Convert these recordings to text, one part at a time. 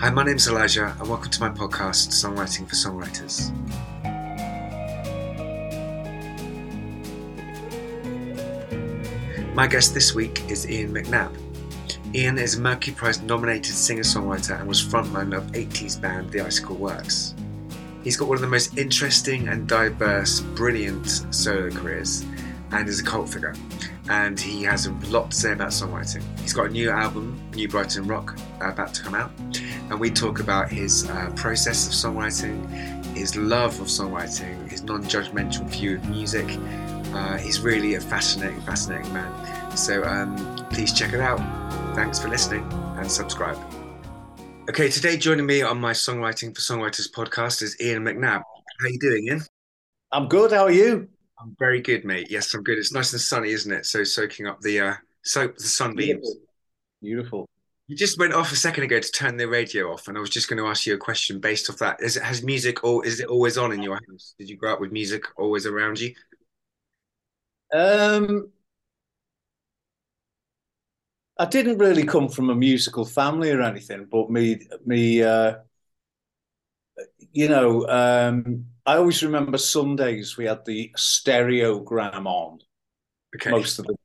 Hi, my name's Elijah, and welcome to my podcast, Songwriting for Songwriters. My guest this week is Ian McNabb. Ian is a Mercury Prize nominated singer songwriter and was frontman of 80s band The Icicle Works. He's got one of the most interesting and diverse, brilliant solo careers and is a cult figure. And he has a lot to say about songwriting. He's got a new album, New Brighton Rock, about to come out. And we talk about his uh, process of songwriting, his love of songwriting, his non judgmental view of music. Uh, he's really a fascinating, fascinating man. So um, please check it out. Thanks for listening and subscribe. Okay, today joining me on my Songwriting for Songwriters podcast is Ian McNabb. How are you doing, Ian? I'm good. How are you? I'm very good, mate. Yes, I'm good. It's nice and sunny, isn't it? So soaking up the uh, soak the sunbeams. Beautiful. Beautiful. You just went off a second ago to turn the radio off, and I was just going to ask you a question based off that. Is it has music or is it always on in your house? Did you grow up with music always around you? Um, I didn't really come from a musical family or anything, but me, me, uh, you know, um, I always remember Sundays we had the stereogram on Okay. most of the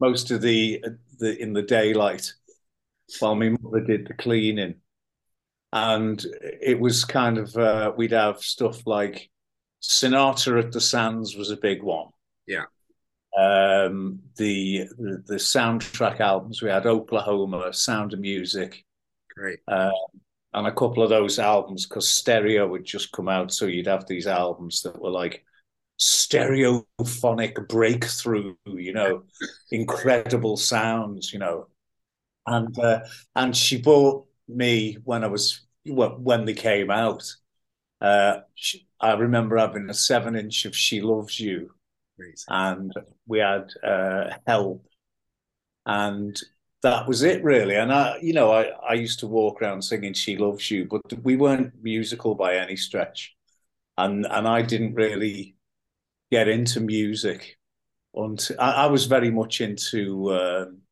most of the the in the daylight while my mother did the cleaning, and it was kind of uh, we'd have stuff like Sinatra at the Sands was a big one. Yeah. Um, the, the the soundtrack albums we had Oklahoma, Sound of Music, Great. uh, and a couple of those albums because stereo would just come out, so you'd have these albums that were like stereophonic breakthrough, you know, incredible sounds, you know, and uh, and she bought me when I was when they came out. Uh, she, I remember having a seven inch of "She Loves You," and we had uh, "Help," and that was it really. And I, you know, I I used to walk around singing "She Loves You," but we weren't musical by any stretch, and and I didn't really get into music until I, I was very much into um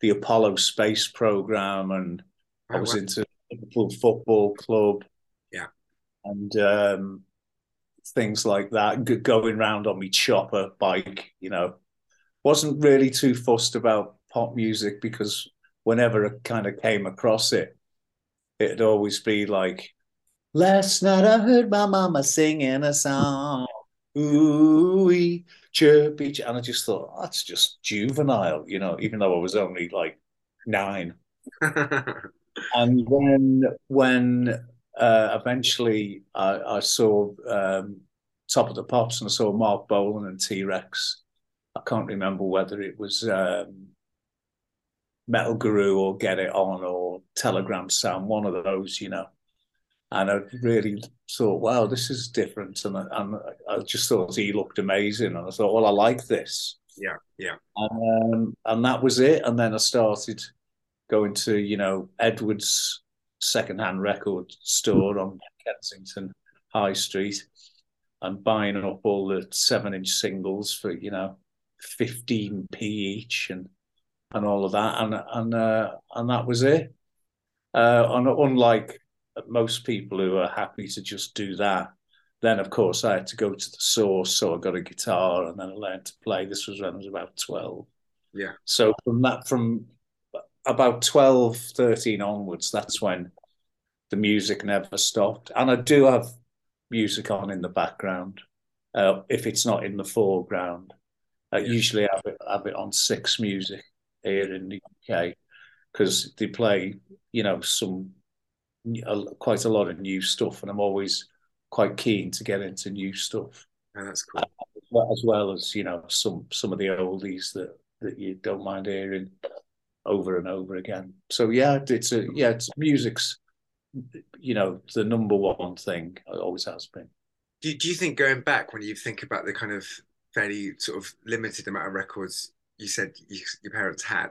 the Apollo space program, and I Oh, was wow. into Liverpool Football Club, Yeah. and um, things like that. G- going round on my chopper bike, you know, wasn't really too fussed about pop music because whenever I kind of came across it, it'd always be like, "Last night I heard my mama singing a song." Ooh, chirpy, and I just thought "Oh, that's just juvenile, you know, even though I was only like nine. And then when uh, eventually I, I saw um, Top of the Pops and I saw Marc Bolan and T Rex, I can't remember whether it was um, Metal Guru or Get It On or Telegram Sam, one of those, you know. And I really thought, wow, this is different. And I, and I just thought he looked amazing. And I thought, well, I like this. yeah, yeah. And, um, and that was it. And then I started going to, you know, Edwards secondhand record store on Kensington High Street and buying up all the seven inch singles for, you know, 15p each and and all of that. And and uh, and that was it. Uh, and unlike most people who are happy to just do that, then of course I had to go to the source. So I got a guitar and then I learned to play. This was when I was about 12. Yeah. So from that, from about 12, 13 onwards, that's when the music never stopped. And I do have music on in the background. Uh, if it's not in the foreground, I Yeah. usually have it, have it on Six Music here in the UK because they play, you know, some a, quite a lot of new stuff, and I'm always quite keen to get into new stuff Oh, that's cool. as well as you know some some of the oldies that that you don't mind hearing over and over again. So yeah, it's a yeah, it's music's you know the number one thing. It always has been. Do, do you think going back when you think about the kind of fairly sort of limited amount of records you said you, your parents had,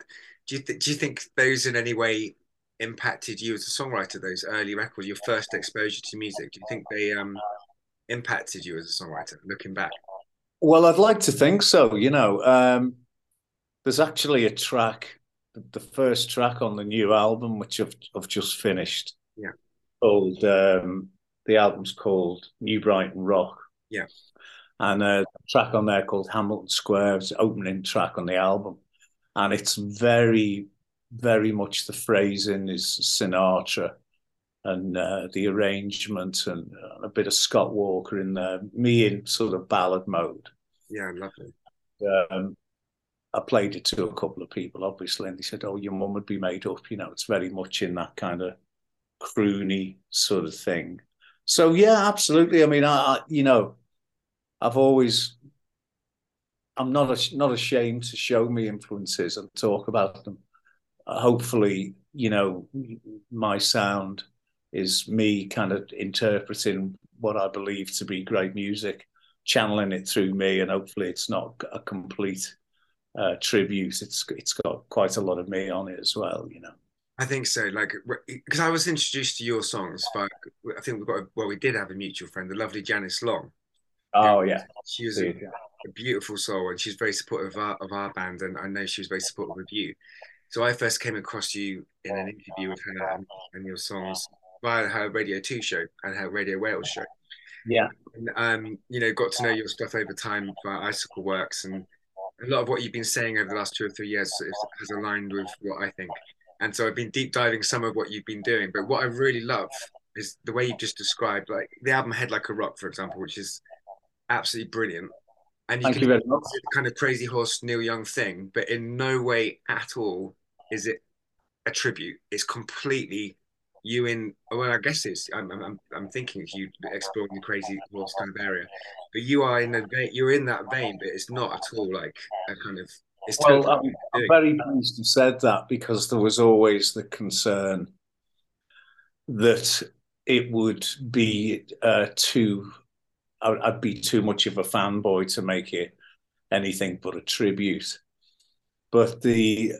do you th- do you think those in any way impacted you as a songwriter? Those early records, your first exposure to music, do you think they um impacted you as a songwriter? Looking back, Well, I'd like to think so. You know, um, there's actually a track, the first track on the new album, which I've I've just finished. Yeah. called um, the album's called New Brighton Rock. Yeah. And a track on there called Hamilton Square. It's opening track on the album. And it's very, very much the phrasing is Sinatra and uh, the arrangement and a bit of Scott Walker in there, me in sort of ballad mode. Yeah, lovely. Um, I played it to a couple of people, obviously, and they said, "Oh, your mum would be made up." You know, it's very much in that kind of croony sort of thing. So yeah, absolutely. I mean, I, I you know, I've always, I'm not not ashamed to show me influences and talk about them. Hopefully, you know, my sound is me kind of interpreting what I believe to be great music, channeling it through me, and hopefully, it's not a complete uh, tribute. It's it's got quite a lot of me on it as well, you know. I think so. Like, because I was introduced to your songs by, I think we've got, a, well, we did have a mutual friend, the lovely Janice Long. Oh yeah, she was a, a, beautiful soul, and she's very supportive of our, of our band, and I know she was very supportive of you. So I first came across you in an interview with her and, and your songs via her Radio Two show and her Radio Wales show. Yeah, and um, you know, got to know your stuff over time via Icicle Works, and a lot of what you've been saying over the last two or three years has aligned with what I think. And so I've been deep diving some of what you've been doing. But what I really love is the way you just described, like the album Head Like a Rock, for example, which is absolutely brilliant. And you Thank can you very much. kind of crazy horse Neil Young thing, but in no way at all is it a tribute. It's completely you in well i guess it's i'm i'm, I'm thinking it's you exploring the crazy horse kind of area but you are in a you're in that vein but it's not at all like a kind of it's well totally I'm, I'm very pleased you said that because there was always the concern that it would be uh, too I'd be too much of a fanboy to make it anything but a tribute but the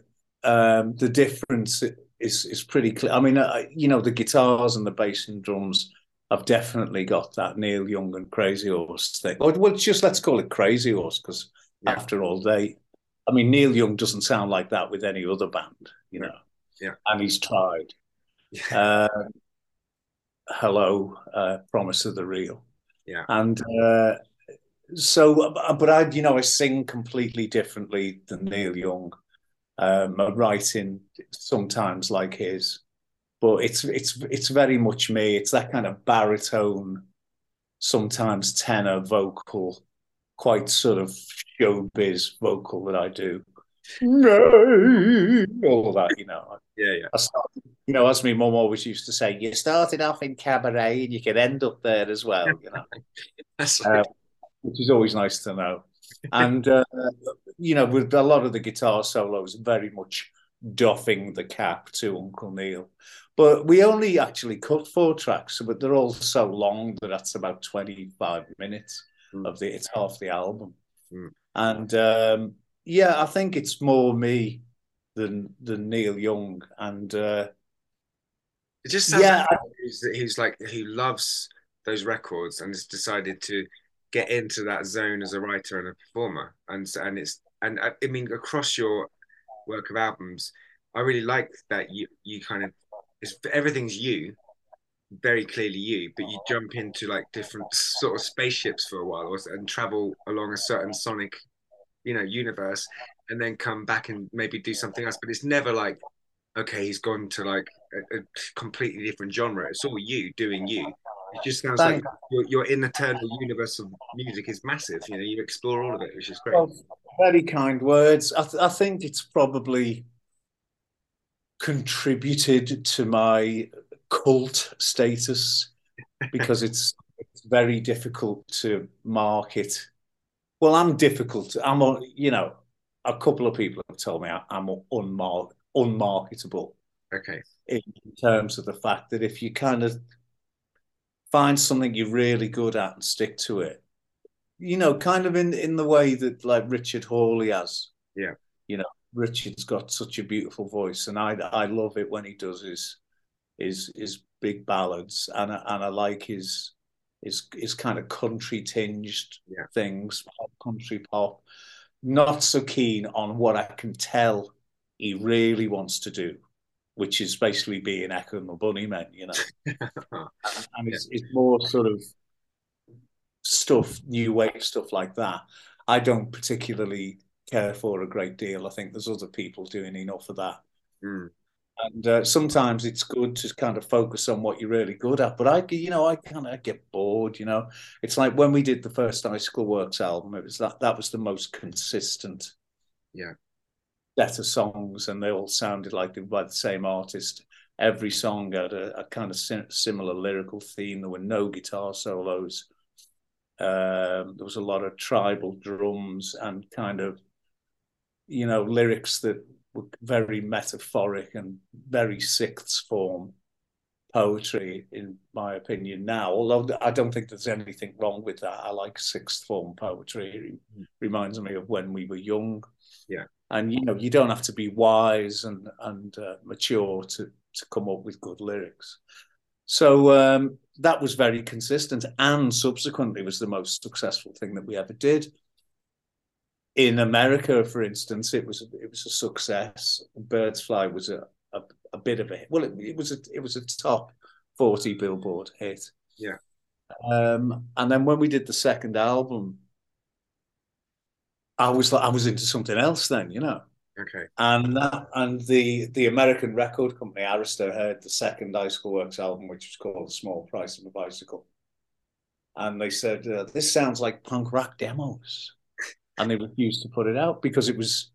um, the difference is is pretty clear. I mean, uh, you know, the guitars and the bass and drums have definitely got that Neil Young and Crazy Horse thing. Or, well, just let's call it Crazy Horse because yeah. after all, they. I mean, Neil Young doesn't sound like that with any other band, you know. Yeah. And he's tried. Yeah. Uh, hello, uh, Promise of the Real. Yeah. And uh, so, but I, you know, I sing completely differently than Neil Young um, writing sometimes like his, but it's it's it's very much me. It's that kind of baritone, sometimes tenor vocal, quite sort of showbiz vocal that I do. All of that, you know. Yeah, yeah. I started, you know, as my mum always used to say, you started off in cabaret and you can end up there as well, you know. That's. Um, which is always nice to know. And uh, you know, with a lot of the guitar solos, very much doffing the cap to Uncle Neil. But we only actually cut four tracks, but they're all so long that that's about 25 minutes mm. of the, it's half the album. Mm. And um, yeah, I think it's more me than than Neil Young. And uh, it just sounds yeah, like he's, he's like, he loves those records and has decided to get into that zone as a writer and a performer. And and it's and I, I mean across your work of albums, I really like that you you kind of it's everything's you, very clearly you, but you jump into like different sort of spaceships for a while or, and travel along a certain sonic, you know, universe, and then come back and maybe do something else. But it's never like, okay, he's gone to like a, a completely different genre. It's all you doing you. It just sounds like your, your eternal universe of music is massive. You know, you explore all of it, which is great. Well, very kind words. I, th- I think it's probably contributed to my cult status because it's it's very difficult to market. Well, I'm difficult. I'm, you know, a couple of people have told me I'm unmar- unmarketable. Okay. In terms of the fact that if you kind of find something you're really good at and stick to it. You know, kind of in in the way that like Richard Hawley has. Yeah. You know, Richard's got such a beautiful voice, and I I love it when he does his his his big ballads, and I, and I like his his his kind of country tinged yeah. things, pop, country pop. Not so keen on what I can tell he really wants to do, which is basically being Echo and the Bunnymen, you know. and, it's, it's more sort of stuff, new wave stuff like that. I don't particularly care for a great deal. I think there's other people doing enough of that. Mm. And uh, sometimes it's good to kind of focus on what you're really good at. But I, you know, I kind of get bored. You know, it's like when we did the first Icicle Works album. It was that that was the most consistent, yeah, of songs, and they all sounded like they were by the same artist. Every song had a, a kind of sim- similar lyrical theme. There were no guitar solos. Um, there was a lot of tribal drums and kind of, you know, lyrics that were very metaphoric and very sixth form poetry, in my opinion, now. Although I don't think there's anything wrong with that. I like sixth form poetry. It mm. reminds me of when we were young. Yeah. And you know, you don't have to be wise and and uh, mature to to come up with good lyrics. So um, that was very consistent, and subsequently was the most successful thing that we ever did in America, for instance, it was it was a success. Birds Fly was a, a, a bit of a well, it, it, was a it was a top forty Billboard hit. Yeah. Um, and then when we did the second album, I was like I was into something else then, you know. Okay. And that and the the American record company Arista heard the second Icicle Works album, which was called "The Small Price of a Bicycle," and they said, uh, "This sounds like punk rock demos." and they refused to put it out because it was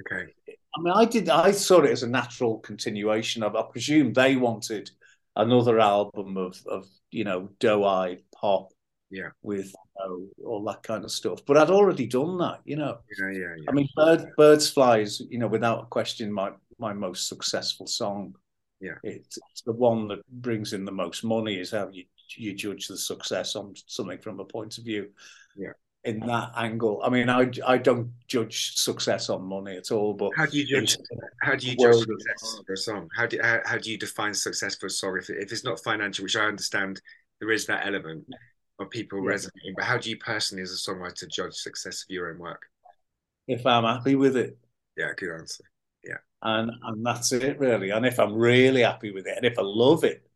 okay. I mean, I did. I saw it as a natural continuation of. I presume they wanted another album of of you know doe-eyed pop, yeah, with know, all that kind of stuff. But I'd already done that, you know. Yeah, yeah, yeah. I mean, Bird, Birds Flies, you know, without question, my my most successful song. Yeah, it's, the one that brings in the most money. Is how you you judge the success on something from a point of view. Yeah in that angle. I mean, I I don't judge success on money at all. But how do you judge? How do you judge success for a song? How do how, how do you define success for a song? If if it's not financial, which I understand, there is that element of people yeah. resonating. But how do you personally, as a songwriter, judge success of your own work? If I'm happy with it. Yeah, good answer. Yeah, and and that's it really. And if I'm really happy with it, and if I love it,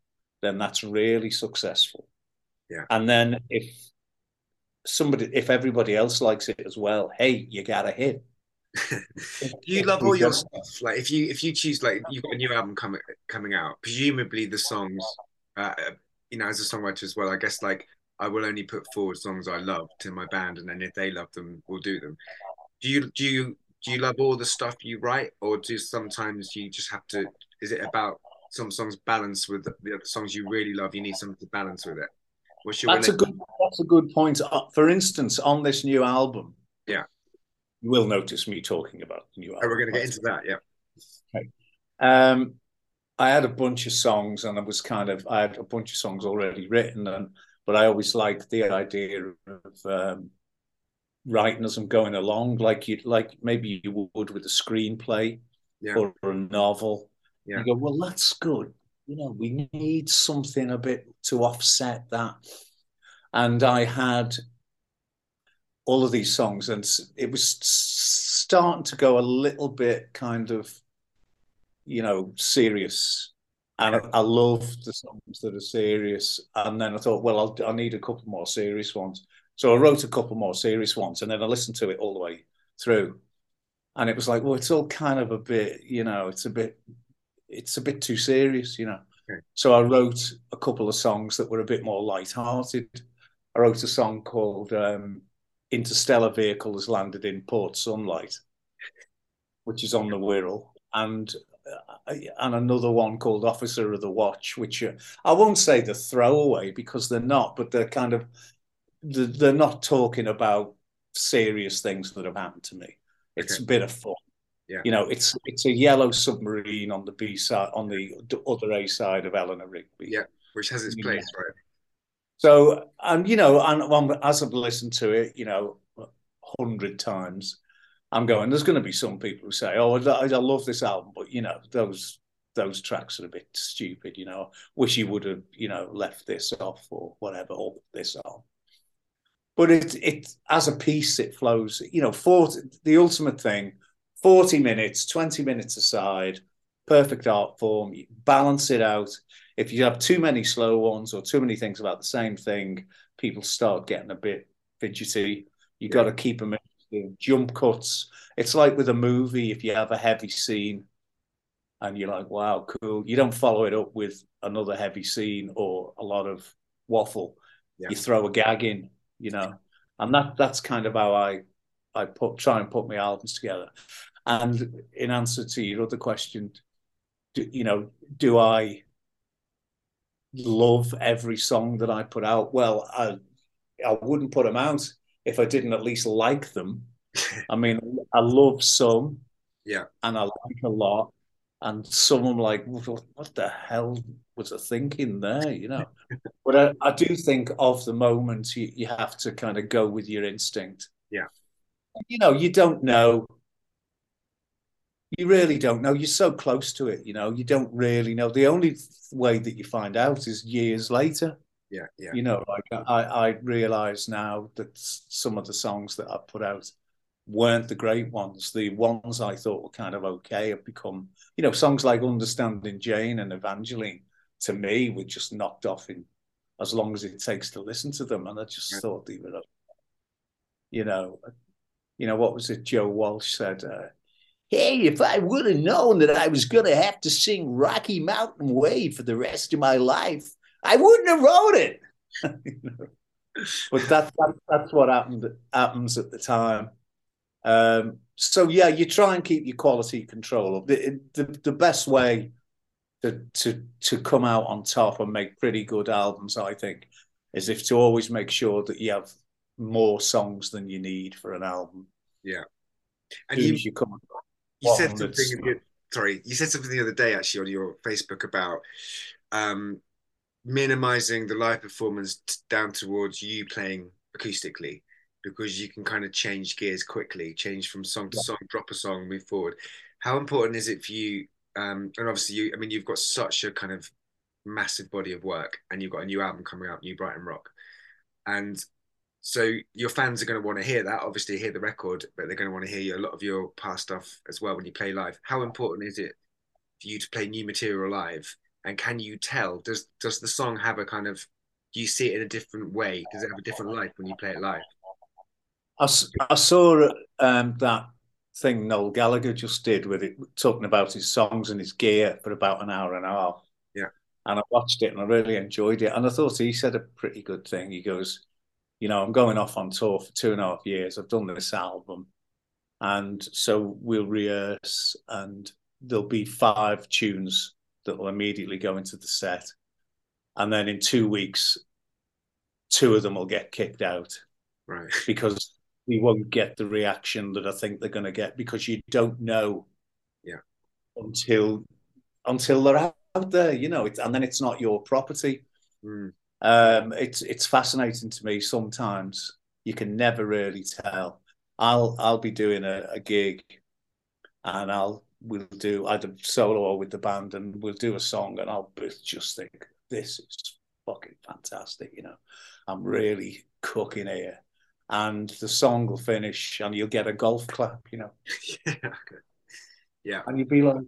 then that's really successful. Yeah. And then if somebody if everybody else likes it as well hey you got a hit you love all your stuff like if you if you choose like you've got a new album coming coming out presumably the songs uh, you know as a songwriter as well i guess like i will only put forward songs i love to my band and then if they love them we'll do them do you do you do you love all the stuff you write or do sometimes you just have to is it about some songs balance with the, the other songs you really love you need something to balance with it What's your that's a good. That's a good point. Uh, for instance, on this new album, yeah, you will notice me talking about the new album. Oh, we're going to get into that. Yeah. Okay. Um, I had a bunch of songs, and I was kind of I had a bunch of songs already written, and but I always liked the idea of um, writing as I'm going along, like you like maybe you would with a screenplay yeah. or a novel. Yeah. You go, well, that's good you know, we need something a bit to offset that. And I had all of these songs, and it was starting to go a little bit kind of, you know, serious. And I, I love the songs that are serious. And then I thought, well, I'll, I need a couple more serious ones. So I wrote a couple more serious ones, and then I listened to it all the way through. And it was like, well, it's all kind of a bit, you know, it's a bit it's a bit too serious, you know. Okay. So I wrote a couple of songs that were a bit more light-hearted. I wrote a song called um, "Interstellar Vehicle Has Landed in Port Sunlight," which is on the Wirral, and and another one called "Officer of the Watch," which uh, I won't say the throwaway because they're not, but they're kind of they're not talking about serious things that have happened to me. It's okay. a bit of fun. Yeah. You know, it's it's a yellow submarine on the B side, on the other A side of Eleanor Rigby. Yeah, which has its place, yeah. right? So, and you know, and as I've listened to it, you know, hundred times, I'm going. There's going to be some people who say, "Oh, I, I love this album," but you know, those those tracks are a bit stupid. You know, wish you would have, you know, left this off or whatever, or this on. But it it as a piece, it flows. You know, for the ultimate thing 40 minutes, 20 minutes aside, perfect art form. You balance it out. If you have too many slow ones or too many things about the same thing, people start getting a bit fidgety. You got to keep them in jump cuts. It's like with a movie, if you have a heavy scene and you're like, wow, cool, you don't follow it up with another heavy scene or a lot of waffle. Yeah. You throw a gag in, you know, and that that's kind of how I I put try and put my albums together. And in answer to your other question, do, you know, do I love every song that I put out? Well, I I wouldn't put them out if I didn't at least like them. I mean, I love some, Yeah. and I like a lot, and some I'm like, what, the hell was I thinking there? You know, but I, I do think of the moment you, you have to kind of go with your instinct. Yeah. You know, you don't know. You really don't know. You're so close to it. You know, you don't really know. The only way that you find out is years later. Yeah. Yeah. You know, like I, I realize now that some of the songs that I put out weren't the great ones. The ones I thought were kind of okay have become, you know, songs like Understanding Jane and Evangeline to me were just knocked off in as long as it takes to listen to them. And I just Yeah. thought they were, you know, you know, what was it Joe Walsh said? Uh, hey, if I would have known that I was going to have to sing Rocky Mountain Way for the rest of my life, I wouldn't have wrote it. You know? But that, that that's what happened happens at the time. Um, so yeah, you try and keep your quality control. The, the the best way to to to come out on top and make pretty good albums, I think, is if to always make sure that you have more songs than you need for an album. Yeah, and As you, you come you said something. sorry, you said something the other day actually on your Facebook about um, minimizing the live performance down towards you playing acoustically because you can kind of change gears quickly, change from song to Yeah. song, drop a song, move forward. How important is it for you? Um, and obviously, you. I mean, you've got such a kind of massive body of work, and you've got a new album coming out, New Brighton Rock, and so your fans are going to want to hear that. Obviously, hear the record, but they're going to want to hear a lot of your past stuff as well when you play live. How important is it for you to play new material live? And can you tell? Does does the song have a kind of? Do you see it in a different way? Does it have a different life when you play it live? i, I saw um, that thing Noel Gallagher just did with it, talking about his songs and his gear for about an hour and a half. Yeah. And I watched it and I really enjoyed it. And I thought he said a pretty good thing. He goes, You know, I'm going off on tour for two and a half years. I've done this album. And so we'll rehearse and there'll be five tunes that will immediately go into the set. And then in two weeks, two of them will get kicked out Right. because we won't get the reaction that I think they're going to get because you don't know Yeah. until until they're out there, you know, it's, and then it's not your property. Mm. Um, it's it's fascinating to me. Sometimes you can never really tell. I'll I'll be doing a, a gig, and I'll we'll do either solo or with the band, and we'll do a song, and I'll just think this is fucking fantastic. You know, I'm really cooking here, and the song will finish, and you'll get a golf clap. You know, yeah. Okay. Yeah. and you'll be like,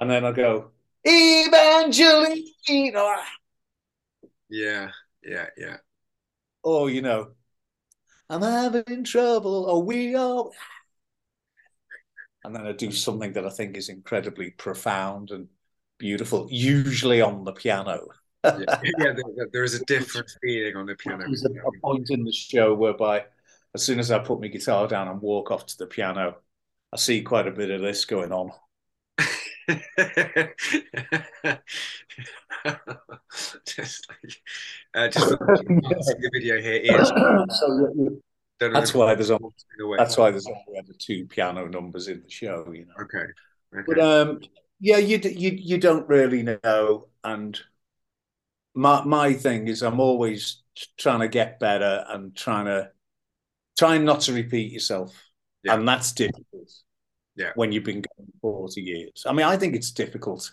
and then I'll go Evangeline, or Yeah. Yeah. Yeah. oh, you know, I'm having trouble, or we are. And then I do something that I think is incredibly profound and beautiful, usually on the piano. Yeah. yeah there, there is a different feeling on the piano. There's a, a point in the show whereby, as soon as I put my guitar down and walk off to the piano, I see quite a bit of this going on. just like, uh, just the video here, Ian's so you- don't know that's why there's only, that's why there's only ever two piano numbers in the show. You know. okay. But um, yeah, you you you don't really know, and my my thing is I'm always trying to get better and trying to trying not to repeat yourself, Yeah. and that's difficult. Yeah. when you've been going forty years. I mean, I think it's difficult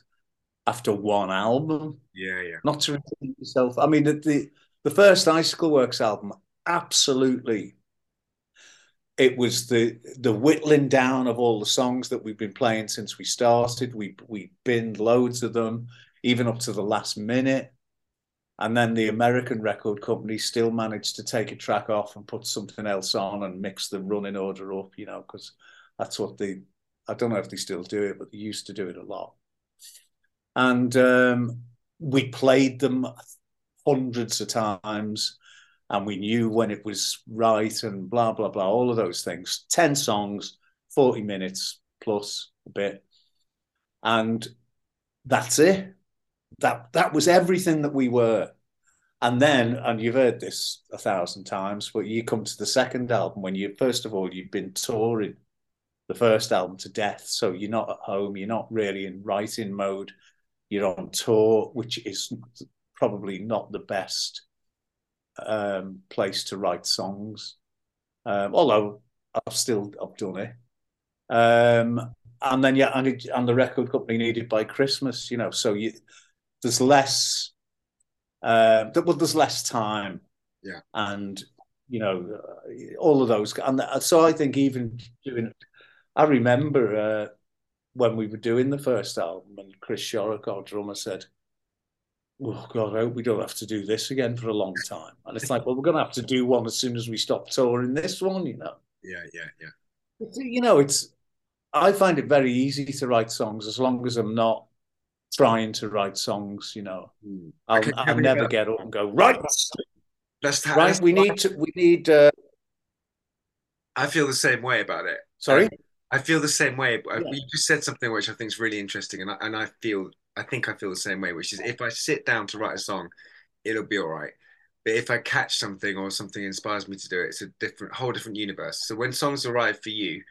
after one album yeah. Yeah. not to repeat yourself. I mean, the the, the first Icicle Works album, absolutely. It was the the whittling down of all the songs that we've been playing since we started. We we binned loads of them, even up to the last minute. And then the American record company still managed to take a track off and put something else on and mix the running order up, you know, because that's what they, I don't know if they still do it, but they used to do it a lot. And um, we played them hundreds of times and we knew when it was right and blah blah blah all of those things. 10 songs 40 minutes plus a bit. And that's it. That that was everything that we were. And then and you've heard this a thousand times but you come to the second album when you first of all you've been touring the first album to death. So you're not at home you're not really in writing mode. You're on tour which is probably not the best um, place to write songs. Um, although I've still I've done it. Um, and then yeah, and, it, and the record company needed by Christmas, you know. So you there's less, uh, well, there's less time. Yeah. And you know, uh, all of those, and so I think even doing, I remember uh, when we were doing the first album, and Chris Sharrock, our drummer, said, oh God, I hope we don't have to do this again for a long time. And it's like, well, we're going to have to do one as soon as we stop touring this one, you know. Yeah, yeah, yeah. You know, it's. I find it very easy to write songs as long as I'm not trying to write songs. You know, mm. I'll, I'll never get up and go right. That's right. That's we need to. We need. Uh... I feel the same way about it. Sorry. I, I feel the same way. Yeah. You just said something which I think is really interesting, and I, and I feel I think I feel the same way, which is if I sit down to write a song, it'll be all right. But if I catch something or something inspires me to do it, it's a different, whole different universe. So when songs arrive for you,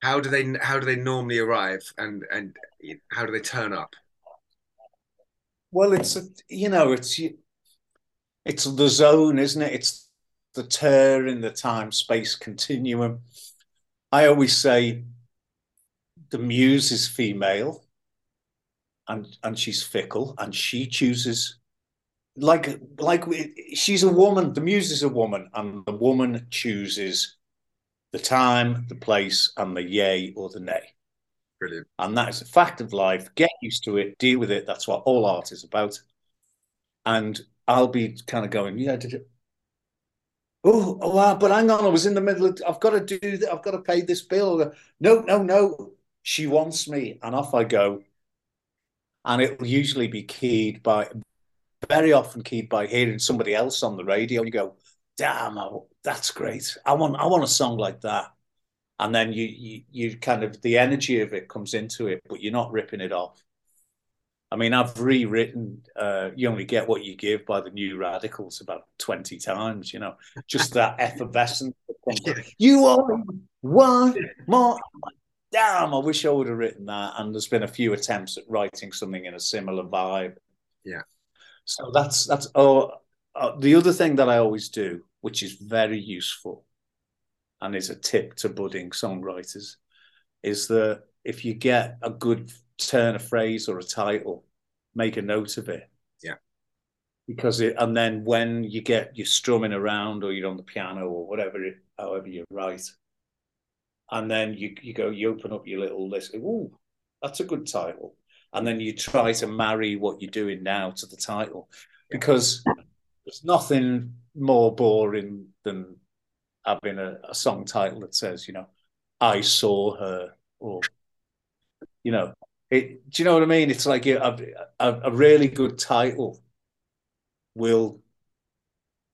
how do they how do they normally arrive and and how do they turn up? Well, it's a, you know it's it's the zone, isn't it? It's the tear in the time space continuum. I always say the muse is female and and she's fickle and she chooses like like she's a woman the muse is a woman and the woman chooses the time the place and the yay or the nay. Brilliant. And that is a fact of life. Get used to it deal with it. That's what all art is about. And i'll be kind of going yeah did it oh, oh wow, but hang on i was in the middle of i've got to do that i've got to pay this bill. No no no. She wants me. And off i go and it will usually be keyed by very often keyed by hearing somebody else on the radio. You go, damn, that's great. I want I want a song like that. And then you, you you kind of the energy of it comes into it, but you're not ripping it off. I mean, I've rewritten uh, "You Only Get What You Give" by the New Radicals about twenty times. You know, just that effervescence. you only want more damn, I wish I would have written that. And there's been a few attempts at writing something in a similar vibe. Yeah. So that's that's oh uh, the other thing that I always do, which is very useful, and is a tip to budding songwriters, is that if you get a good turn of phrase or a title, make a note of it. Yeah. Because it, and then when you get you're strumming around or you're on the piano or whatever, it, however you write, and then you you go you open up your little list. Oh, that's a good title, and then you try to marry what you're doing now to the title, because there's nothing more boring than having a, a song title that says, you know, I saw her, or you know, it. Do you know what I mean? It's like a, a, a really good title will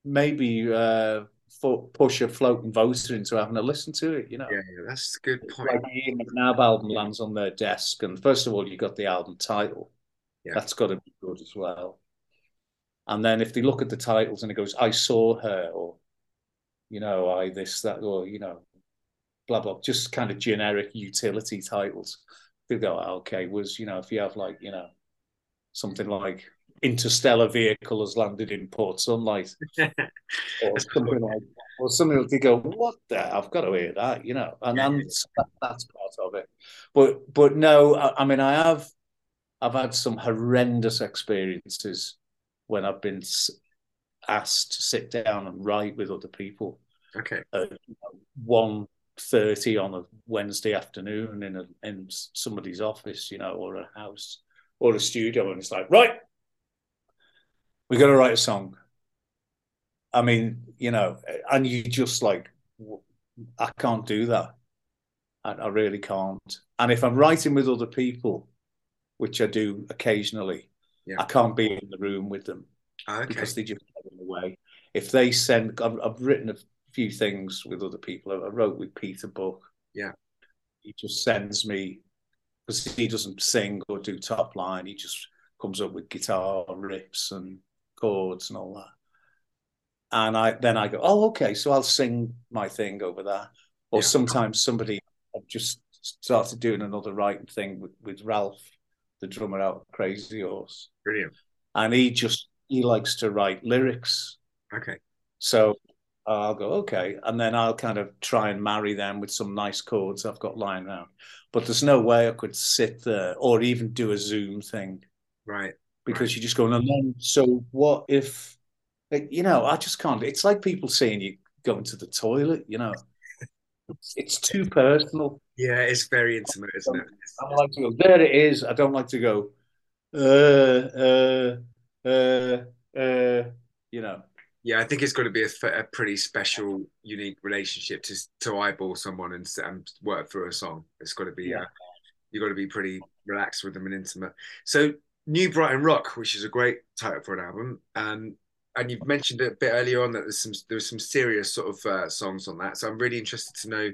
maybe uh, push a floating voter into having to listen to it. You know, yeah, yeah that's a good point. Like Ian McNabb album lands on their desk, and first of all, you got the album title. Yeah. That's got to be good as well. And then if they look at the titles and it goes, "I saw her," or you know, "I this that," or you know, blah blah, just kind of generic utility titles. They go, "Okay," was you know, if you have like you know, something like interstellar vehicle has landed in Port Sunlight, or something like, that. or something like they go, "What the? I've got to hear that," you know, and, and that, that's part of it. But but no, I, I, mean, I have I've had some horrendous experiences when I've been asked to sit down and write with other people, Okay. Uh, At one thirty on a Wednesday afternoon in a in somebody's office, you know, or a house or a studio, and it's like, right, we got to write a song. I mean, you know, and you just like, I can't do that. I, I really can't. And if I'm writing with other people, which I do occasionally, Yeah. I can't be in the room with them Ah, Okay. because they just get in the way. If they send, I've, I've written a few things with other people. I, I wrote with Peter Buck. Yeah. He just sends me because he doesn't sing or do top line. He just comes up with guitar riffs and chords and all that. And I then I go, oh, okay, so I'll sing my thing over that. Or Yeah. sometimes somebody I've just started doing another writing thing with, with Ralph, the drummer out of Crazy Horse Brilliant. and he just he likes to write lyrics Okay. so i'll go okay and then i'll kind of try and marry them with some nice chords i've got lying around but there's no way i could sit there or even do a zoom thing Right. Because you're just going then so what if like, you know i just can't it's like people saying you going to the toilet you know it's, too personal Yeah, it's very intimate, isn't it? I like to go, there it is. I don't like to go, uh, uh, uh, uh, you know. Yeah, I think it's got to be a pretty special, unique relationship to to eyeball someone and, and work through a song. It's got to be, Yeah. uh, you got to be pretty relaxed with them and intimate. So, New Brighton Rock, which is a great title for an album, um, and you've mentioned it a bit earlier on that there's some there's some serious sort of uh, songs on that. So I'm really interested to know,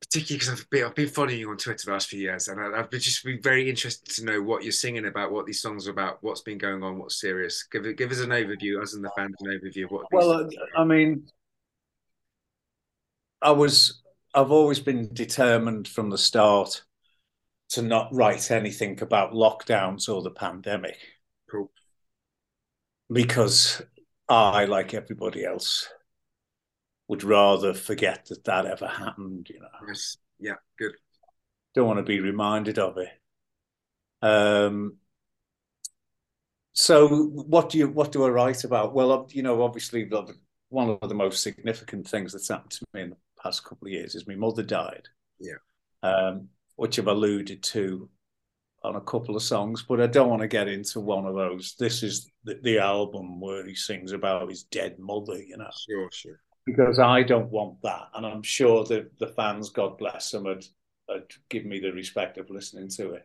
particularly because I've been I've been following you on Twitter the last few years, and I, I've been just been very interested to know what you're singing about, what these songs are about, what's been going on, what's serious. Give give us an overview, us and the fans, an overview of what. Well, I mean, I was, I've always been determined from the start to not write anything about lockdowns or the pandemic Cool. because I, like everybody else, would rather forget that that ever happened, you know. Yes. Yeah. Good. don't want to be reminded of it. Um, so what do you what do I write about? Well, you know, obviously the- one of the most significant things that's happened to me in the past couple of years is my mother died. Yeah. Um, which I've alluded to on a couple of songs, but I don't want to get into one of those. This is the, the album where he sings about his dead mother, you know Sure. Sure. because I don't want that, and I'm sure that the fans, God bless them, would, would give me the respect of listening to it.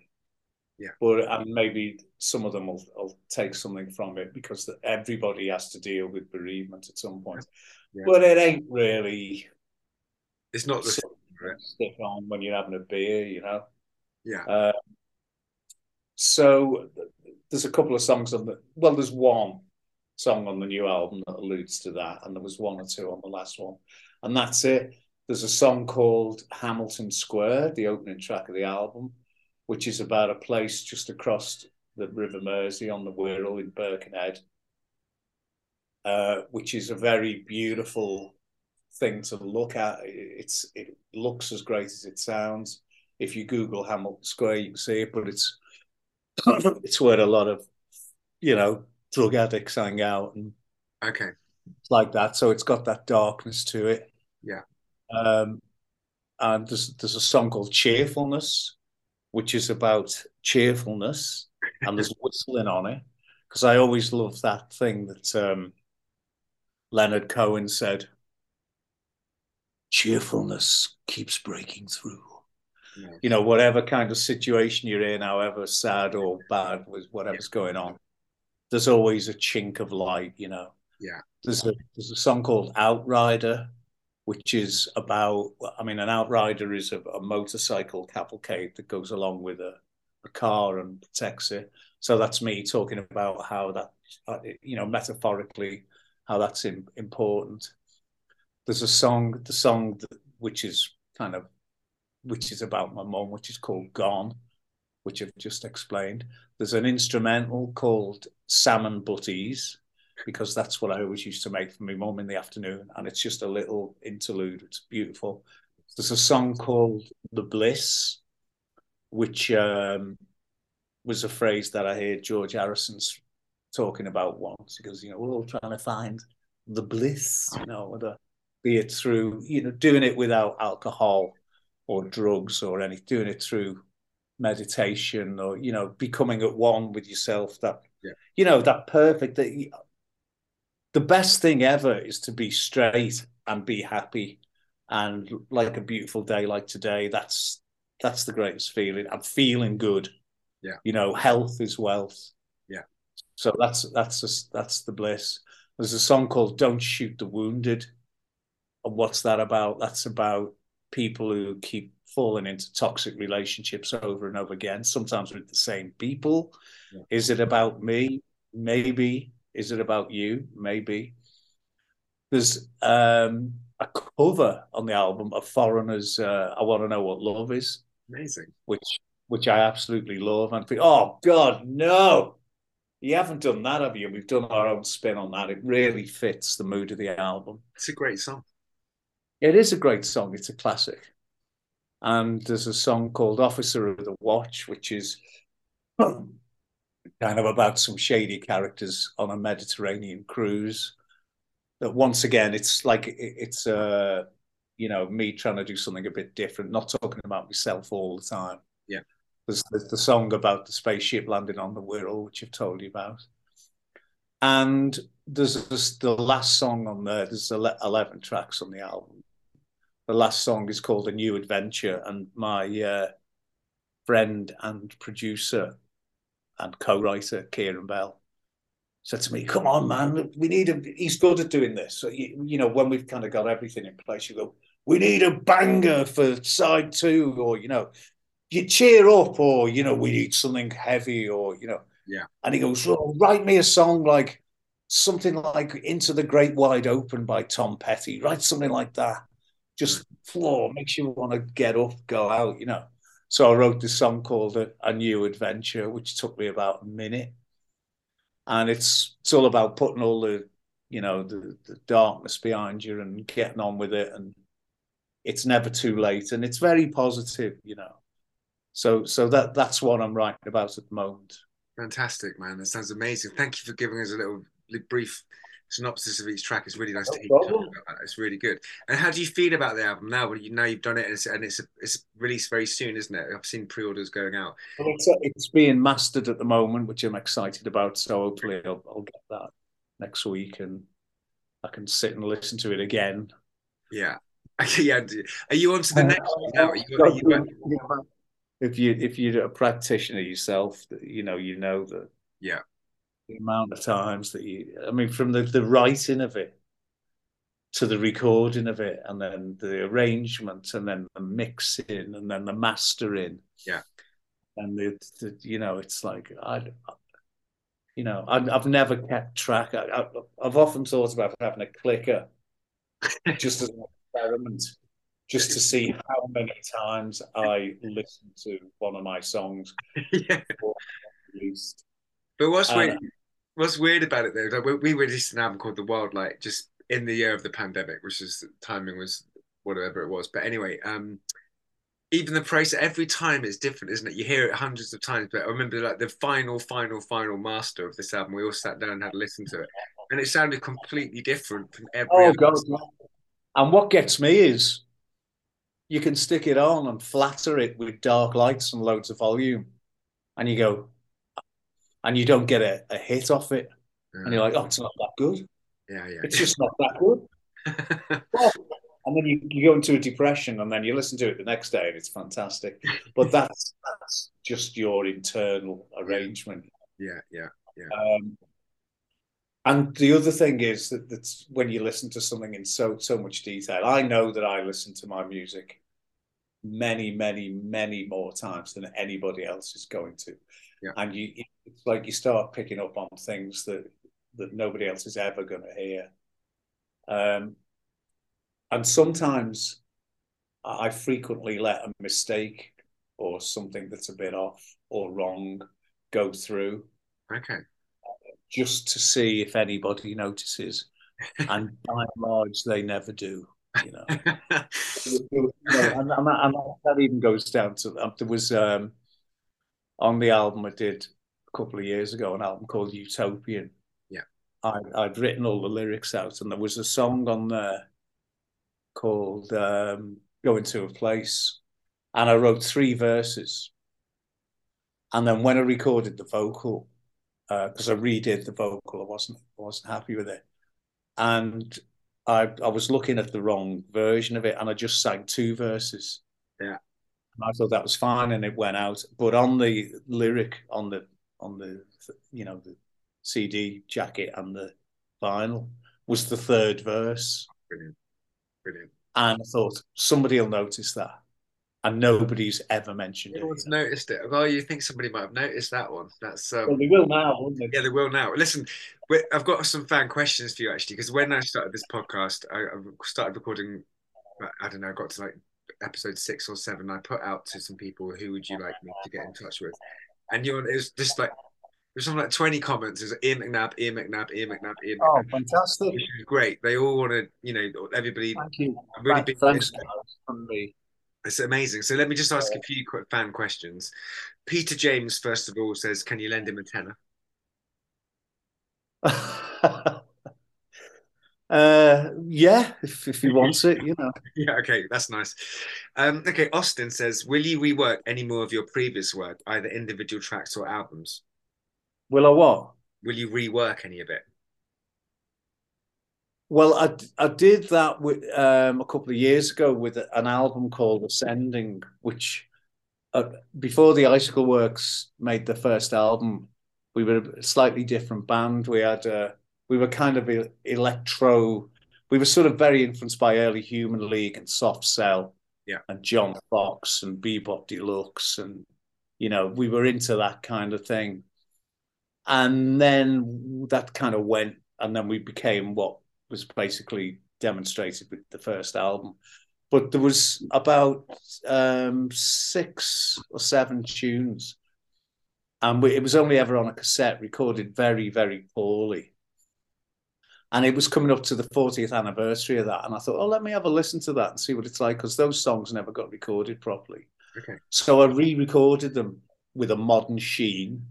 Yeah. but and maybe some of them will, will take something from it because everybody has to deal with bereavement at some point. Yeah. But it ain't really It's not the to stick on when you're having a beer, you know. yeah. Uh, so there's a couple of songs on the well, there's one song on the new album that alludes to that, and there was one or two on the last one, and that's it. There's a song called Hamilton Square, the opening track of the album, which is about a place just across the River Mersey on the Wirral in Birkenhead, uh, which is a very beautiful thing to look at. It's it looks as great as it sounds. If you Google Hamilton Square, you can see it, but it's it's where a lot of you know drug addicts hang out and Okay. like that. So it's got that darkness to it. Yeah. Um, and there's there's a song called Cheerfulness, which is about cheerfulness, and there's whistling on it because I always love that thing that um, Leonard Cohen said. Cheerfulness keeps breaking through Yeah. you know, whatever kind of situation you're in, however sad or bad with whatever's going on, there's always a chink of light, you know. Yeah. There's a there's a song called Outrider, which is about I mean, an outrider is a, a motorcycle cavalcade that goes along with a, a car and protects it. So that's me talking about how that uh, you know, metaphorically, how that's im- important. There's a song, the song that, which is kind of which is about my mum, which is called Gone, which I've just explained. There's an instrumental called Salmon Butties, because that's what I always used to make for my mum in the afternoon. And it's just a little interlude. It's beautiful. There's a song called The Bliss, which um, was a phrase that I heard George Harrison's talking about once. Goes, you know, we're all trying to find the bliss, you know, be it through you know doing it without alcohol or drugs or any doing it through meditation or you know becoming at one with yourself that Yeah. you know that perfect that the best thing ever is to be straight and be happy and like a beautiful day like today that's that's the greatest feeling i'm feeling good Yeah. you know health is wealth Yeah. so that's that's just that's the bliss there's a song called don't shoot the wounded what's that about? That's about people who keep falling into toxic relationships over and over again sometimes with the same people. Yeah. is it about me? Maybe. Is it about you? Maybe. There's um a cover on the album of Foreigner's uh, i want to know what love is. Amazing. which which i absolutely love. And think oh god no! You haven't done that have you? We've done our own spin on that. It really fits the mood of the album. It's a great song. It is a great song. It's a classic. And there's a song called Officer of the Watch, which is kind of about some shady characters on a Mediterranean cruise. That once again, it's like it- it's uh, you know me trying to do something a bit different, not talking about myself all the time. Yeah. There's, there's the song about the spaceship landing on the Wirral, which I've told you about. And there's this, the last song on there. There's eleven tracks on the album. The last song is called "A New Adventure," and my uh, friend and producer and co-writer Kieran Bell said to me, "Come on, man, we need a. He's good at doing this. So you, you know, when we've kind of got everything in place, you go, we need a banger for side two, or you know, you cheer up, or you know, we need something heavy, or you know." Yeah. And he goes, well, "Write me a song like something like Into the Great Wide Open by Tom Petty. Write something like that. Just floor makes you want to get up, go out, you know." So I wrote this song called a, New Adventure, which took me about a minute. And it's it's all about putting all the, you know, the, the darkness behind you and getting on with it. And it's never too late. And it's very positive, you know. So so that that's what I'm writing about at the moment. Fantastic, man. That sounds amazing. Thank you for giving us a little brief synopsis of each track. It's really nice No to hear you talk about that. It's really good. And how do you feel about the album now? Well, you know you've done it, and it's and it's it's released very soon, isn't it? I've seen pre-orders going out. Well, it's, it's being mastered at the moment, which I'm excited about. So hopefully I'll, I'll get that next week and I can sit and listen to it again. Yeah, yeah. Are you on to the Uh, next one now? Are you, are you, if you if you're a practitioner yourself, you know you know that Yeah. The amount of times that you. I mean, from the the writing of it to the recording of it, and then the arrangement, and then the mixing, and then the mastering. Yeah. and the, the you know it's like I. You know, I've, I've never kept track. I, I, I've often thought about having a clicker just as an experiment, just to see how many times I listen to one of my songs yeah. released. But what's Uh, weird, what's weird about it though? Like we, we released an album called The Wild Light just in the year of the pandemic, which is timing was whatever it was. But anyway, um, even the price every time it's different, isn't it? You hear it hundreds of times, but I remember like the final, final, final master of this album. We all sat down and had a listen to it, and it sounded completely different from every. Oh other God! song. And what gets me is you can stick it on and flatter it with dark lights and loads of volume, and you go, and you don't get a, a hit off it, and you're like, oh, it's not that good. yeah, yeah, It's just not that good. Well, and then you, you go into a depression, and then you listen to it the next day, and it's fantastic. But that's that's just your internal arrangement. yeah, yeah, Um, and the other thing is that that's when you listen to something in so so much detail. I know that I listen to my music many, many, many more times than anybody else is going to. Yeah. And you, it's like you start picking up on things that that nobody else is ever going to hear. Um, and sometimes I frequently let a mistake or something that's a bit off or wrong go through okay. just to see if anybody notices. And by and large, they never do. You know, and, and, that, and that even goes down to um, there was um, on the album I did a couple of years ago, an album called Utopian. Yeah. I, I'd written all the lyrics out, and there was a song on there called um, "Going to a Place," and I wrote three verses. And then when I recorded the vocal, because uh, I redid the vocal, I wasn't I wasn't happy with it, and I I was looking at the wrong version of it, and I just sang two verses. Yeah, I thought that was fine, and it went out. But on the lyric, on the on the you know the CD jacket and the vinyl was the third verse. Brilliant, brilliant. And I thought somebody will notice that and nobody's ever mentioned no it. No one's noticed it. Well, you think somebody might have noticed that one? That's um... well, they will now, won't they? Yeah, they will now. Listen, I've got some fan questions for you actually, because when I started this podcast, I, started recording. I don't know, I got to like episode six or seven. I put out to some people, who would you like me to get in touch with? And you know, it was just like there's something like 20 comments. There's Ian McNabb, Ian McNabb, Ian McNabb, Ian oh, McNabb. Oh, fantastic. Which is great. They all want to, you know, everybody. Thank you. I'm really big Thanks, from me. It's amazing. So let me just ask a few quick fan questions. Peter James, first of all, says, "Can you lend him a tenner?" uh, yeah, if if he wants it, you know. yeah, okay, that's nice. Um, okay, Austin says, "Will you rework any more of your previous work, either individual tracks or albums?" Will I what? Will you rework any of it? Well, I, I did that with um, a couple of years ago with an album called Ascending, which uh, before the Icicle Works made the first album, we were a slightly different band. We had a, we were kind of electro. We were sort of very influenced by early Human League and Soft Cell, yeah, and John Foxx and Be-Bop Deluxe, and you know we were into that kind of thing. And then that kind of went, and then we became what was basically demonstrated with the first album. But there was about um, six or seven tunes, and we, it was only ever on a cassette, recorded very, very poorly. And it was coming up to the 40th anniversary of that, and I thought, oh, let me have a listen to that and see what it's like, because those songs never got recorded properly. Okay. So I re-recorded them with a modern sheen,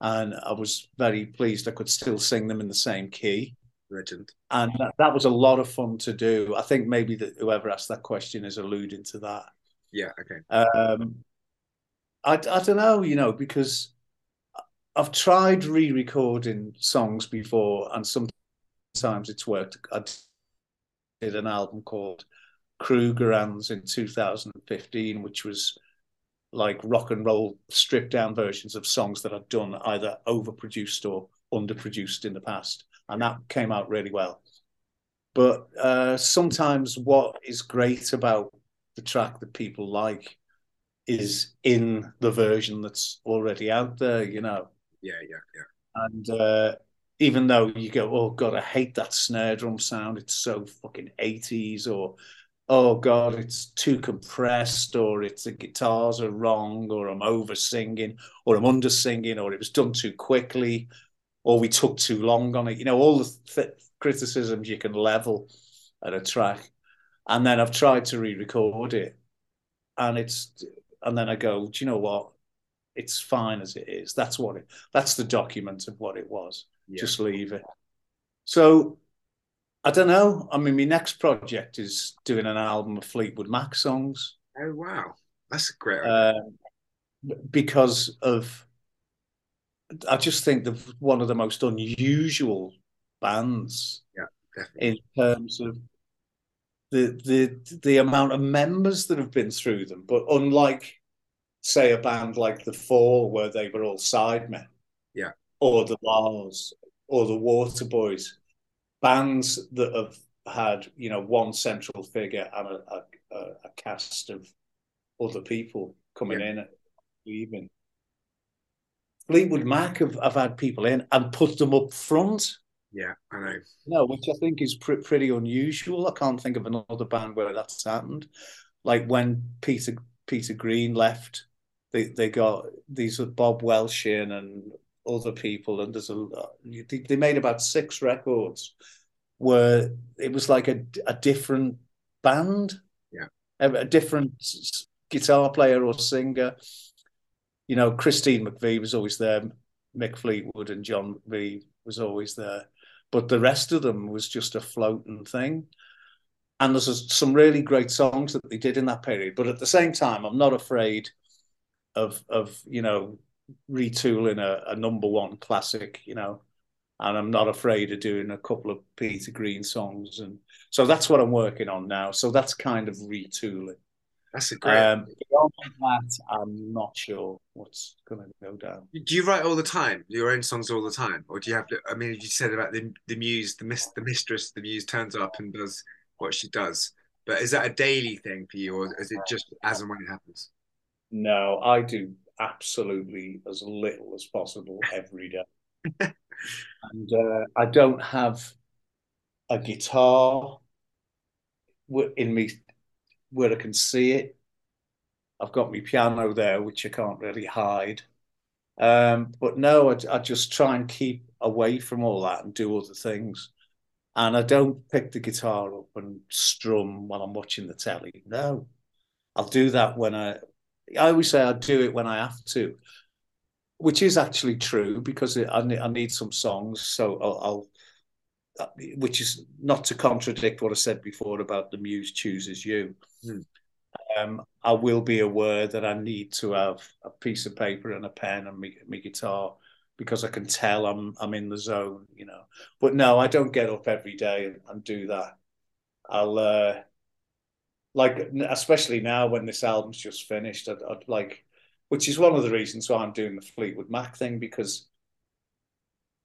and I was very pleased I could still sing them in the same key legend. And that, that, was a lot of fun to do. I think maybe that whoever asked that question is alluding to that. Yeah. Okay. Um, I, I don't know, you know, because I've tried re-recording songs before, and sometimes it's worked. I did an album called Krugerrands in 2015, which was like rock and roll stripped down versions of songs that I'd done either overproduced or underproduced in the past and that came out really well. But uh, sometimes what is great about the track that people like is in the version that's already out there, you know. Yeah, yeah, yeah. And uh, even though you go, oh god, I hate that snare drum sound. It's so fucking eighties, or oh god, it's too compressed, or it's the guitars are wrong, or I'm over singing, or I'm under singing, or it was done too quickly, or we took too long on it. You know, all the th- criticisms you can level at a track. And then I've tried to re-record it, and it's and then I go, do you know what? It's fine as it is. That's what it. That's the document of what it was. Yeah. Just leave it. So I don't know. I mean, my next project is doing an album of Fleetwood Mac songs. Oh wow, that's great. Uh, because of I just think they're one of the most unusual bands. Yeah, definitely. In terms of the the the amount of members that have been through them, but unlike say a band like the Fall, where they were all sidemen, or the La's, or the Waterboys, bands that have had you know one central figure and a, a, a cast of other people coming yeah. in even Fleetwood Mac have, have had people in and put them up front. Yeah, I know. No, which I think is pr- pretty unusual. I can't think of another band where that's happened. Like when Peter Peter Green left, they they got these were Bob Welch in and other people, and there's a they made about six records where it was like a a different band, yeah, a, a different guitar player or singer you know, Christine McVie was always there, Mick Fleetwood and John V was always there, but the rest of them was just a floating thing. and there's some really great songs that they did in that period. But at the same time, I'm not afraid of of you know retooling a, a number one classic, you know, and I'm not afraid of doing a couple of Peter Green songs, and so that's what I'm working on now. So that's kind of retooling. That's a great. Um, beyond that, I'm not sure what's going to go down. Do you write all the time, your own songs all the time, or do you have to? I mean, you said about the the muse, the miss, the mistress, the muse turns up and does what she does. But is that a daily thing for you, or is it just as and when it happens? No, I do absolutely as little as possible every day, and uh, I don't have a guitar in me where I can see it. I've got my piano there, which I can't really hide. Um, but no, I, I, just try and keep away from all that and do other things. And I don't pick the guitar up and strum while I'm watching the telly. No, I'll do that when I. I always say I do it when I have to, which is actually true because I, I need some songs. So I'll, I'll uh, which is not to contradict what I said before about the muse chooses you. Mm. Um, I will be aware that I need to have a piece of paper and a pen and my, my guitar because I can tell I'm I'm in the zone, you know. But no, I don't get up every day and, and do that. I'll uh, like, especially now when this album's just finished, I'd, I'd like, which is one of the reasons why I'm doing the Fleetwood Mac thing because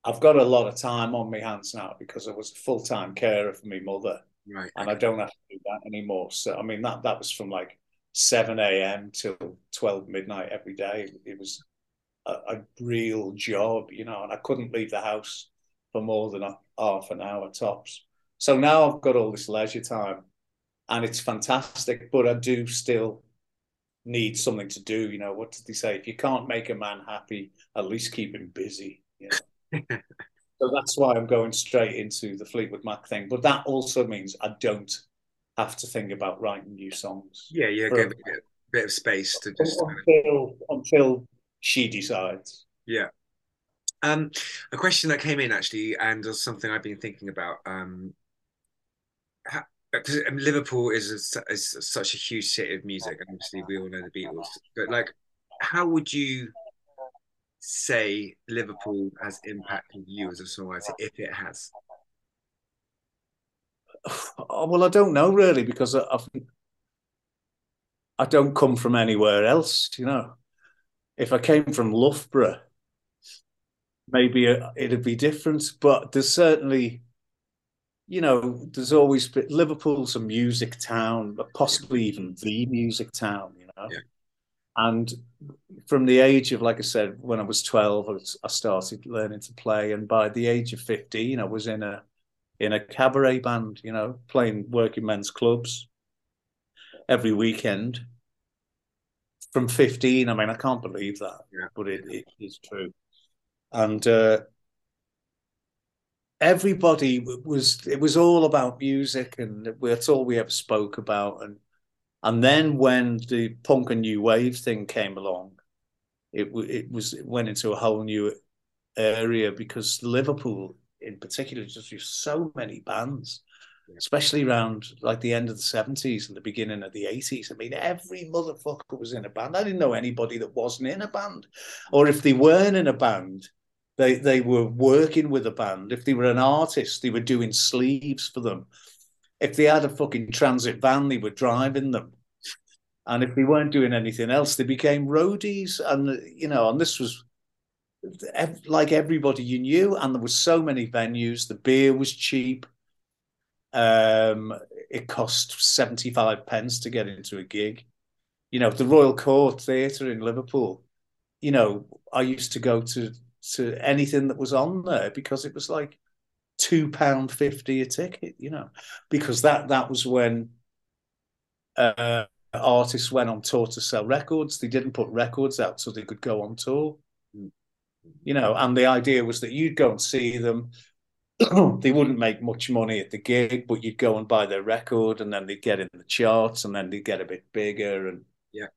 I've got a lot of time on my hands now because I was a full time carer for my mother, right? And I don't have to do that anymore. So I mean that that was from like seven a.m. till twelve midnight every day. It was a, a, real job, you know, and I couldn't leave the house for more than a half an hour tops. So now I've got all this leisure time, and it's fantastic. But I do still need something to do. You know, what did they say? If you can't make a man happy, at least keep him busy. You know? so that's why I'm going straight into the Fleetwood Mac thing. But that also means I don't have to think about writing new songs. Yeah, yeah, give a bit, bit of space to just until until she decides. Yeah. Um, a question that came in actually, and something I've been thinking about. Um, because um, Liverpool is a, is such a huge city of music, and obviously we all know the Beatles. But like, how would you say Liverpool has impacted you as a songwriter, if it has? Well, I don't know really because I've, I don't come from anywhere else. You know, if I came from Loughborough, maybe uh, it'd be different. But there's certainly, you know, there's always Liverpool's a music town, but possibly even the music town. You know, yeah. and from the age of, like I said, when I was 12, I started learning to play. And by the age of 15, I was in a, in a cabaret band, you know, playing working men's clubs every weekend. From 15, I mean, I can't believe that, yeah. but it, it is true. And uh, everybody was, it was all about music, and that's all we ever spoke about. And and then when the punk and new wave thing came along, it it was it went into a whole new area because Liverpool in particular just used so many bands, especially around like the end of the seventies and the beginning of the eighties. I mean, every motherfucker was in a band. I didn't know anybody that wasn't in a band, or if they weren't in a band, they they were working with a band. If they were an artist, they were doing sleeves for them if they had a fucking transit van, they were driving them. And if they weren't doing anything else, they became roadies. And, you know, and this was like everybody you knew. And there were so many venues. The beer was cheap. Um, it cost 75 pence to get into a gig. You know, the Royal Court Theatre in Liverpool, you know, I used to go to to anything that was on there because it was like two pound fifty a ticket, you know, because that that was when uh, artists went on tour to sell records. They didn't put records out so they could go on tour, you know. And the idea was that you'd go and see them. they wouldn't make much money at the gig, but you'd go and buy their record, and then they'd get in the charts, and then they'd get a bit bigger, and yeah,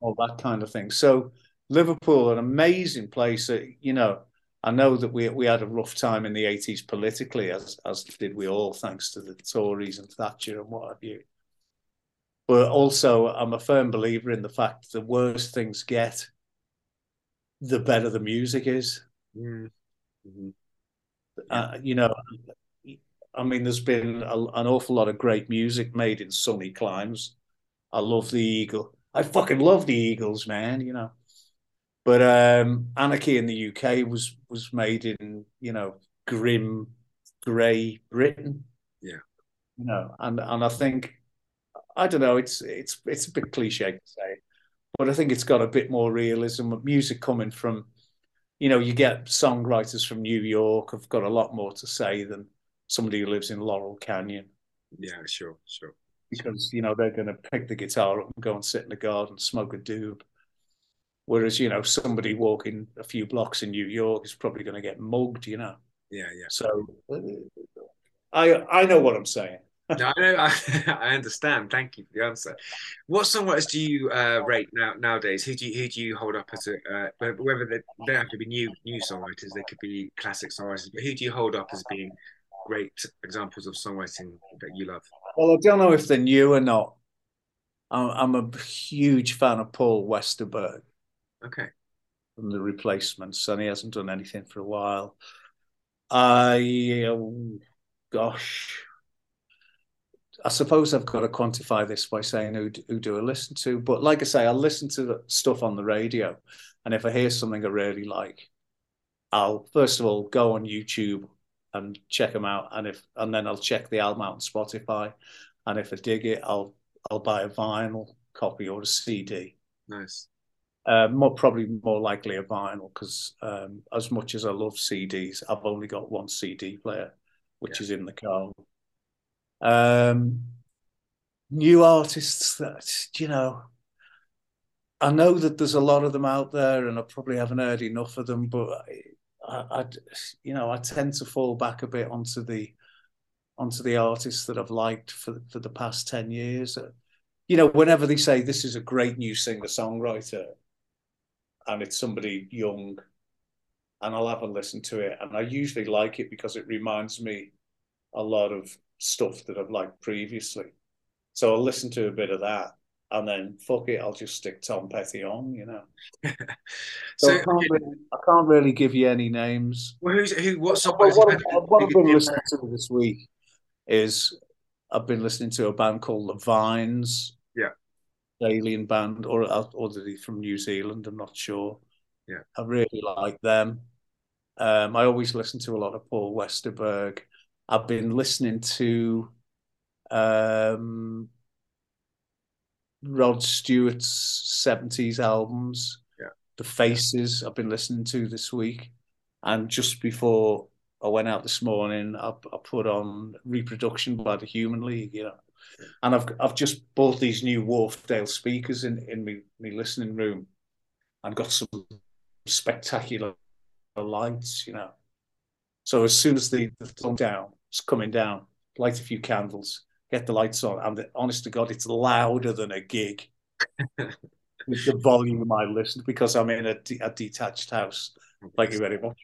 all that kind of thing. So Liverpool, an amazing place. Uh, you know, I know that we we had a rough time in the eighties politically, as as did we all, thanks to the Tories and Thatcher and what have you. But also, I'm a firm believer in the fact the worse things get, the better the music is. Mm. hmm Uh, you know, I mean, there's been a, an awful lot of great music made in sunny climes. I love the Eagle. I fucking love the Eagles, man. You know, but um, Anarchy in the UK was was made in you know grim, grey Britain. Yeah, you know, and and I think I don't know. It's it's it's a bit cliche to say, but I think it's got a bit more realism. Music coming from, you know, you get songwriters from New York have got a lot more to say than somebody who lives in Laurel Canyon. Yeah, sure, sure. Because you know they're going to pick the guitar up and go and sit in the garden, smoke a doob. Whereas you know somebody walking a few blocks in New York is probably going to get mugged. You know. Yeah, yeah. So I I know what I'm saying. no, I know. I, I, understand. Thank you for the answer. What songwriters do you uh, rate now nowadays? Who do you who do you hold up as a uh, whether they, they don't have to be new new songwriters, they could be classic songwriters. But who do you hold up as being great examples of songwriting that you love? Well, I don't know if they're new or not. I'm, I'm a huge fan of Paul Westerberg. Okay. From the replacements, and he hasn't done anything for a while. I, oh, gosh, I suppose I've got to quantify this by saying who, who do I listen to. But like I say, I listen to the stuff on the radio, and if I hear something I really like, I'll first of all go on YouTube and check them out, and if and then I'll check the album out on Spotify, and if I dig it, I'll I'll buy a vinyl copy or a CD. Nice. Uh, more probably more likely a vinyl because um, as much as I love CDs, I've only got one CD player, which yeah. is in the car. Um, new artists that you know, I know that there's a lot of them out there, and I probably haven't heard enough of them. But I, I you know, I tend to fall back a bit onto the onto the artists that I've liked for for the past ten years. You know, whenever they say this is a great new singer songwriter, and it's somebody young, and I'll have a listen to it. And I usually like it because it reminds me a lot of stuff that I've liked previously. So I'll listen to a bit of that and then fuck it, I'll just stick Tom Petty on, you know. so, so I, can't really, I can't really give you any names. Well, who's who? What's song? Well, what, what, what I've been listening to this week is I've been listening to a band called The Vines alien band, or or they from New Zealand? I'm not sure. Yeah, I really like them. Um, I always listen to a lot of Paul Westerberg. I've been listening to um, Rod Stewart's 70s albums, yeah. The Faces, I've been listening to this week. And just before I went out this morning, I, I put on Reproduction by the Human League, you know and I've I've just bought these new Wharfedale speakers in in my, my listening room, and got some spectacular lights, you know. So as soon as the, the down, it's coming down, light a few candles, get the lights on, and the, honest to God, it's louder than a gig. with the volume I listen because I'm in a, a detached house. Thank you very much.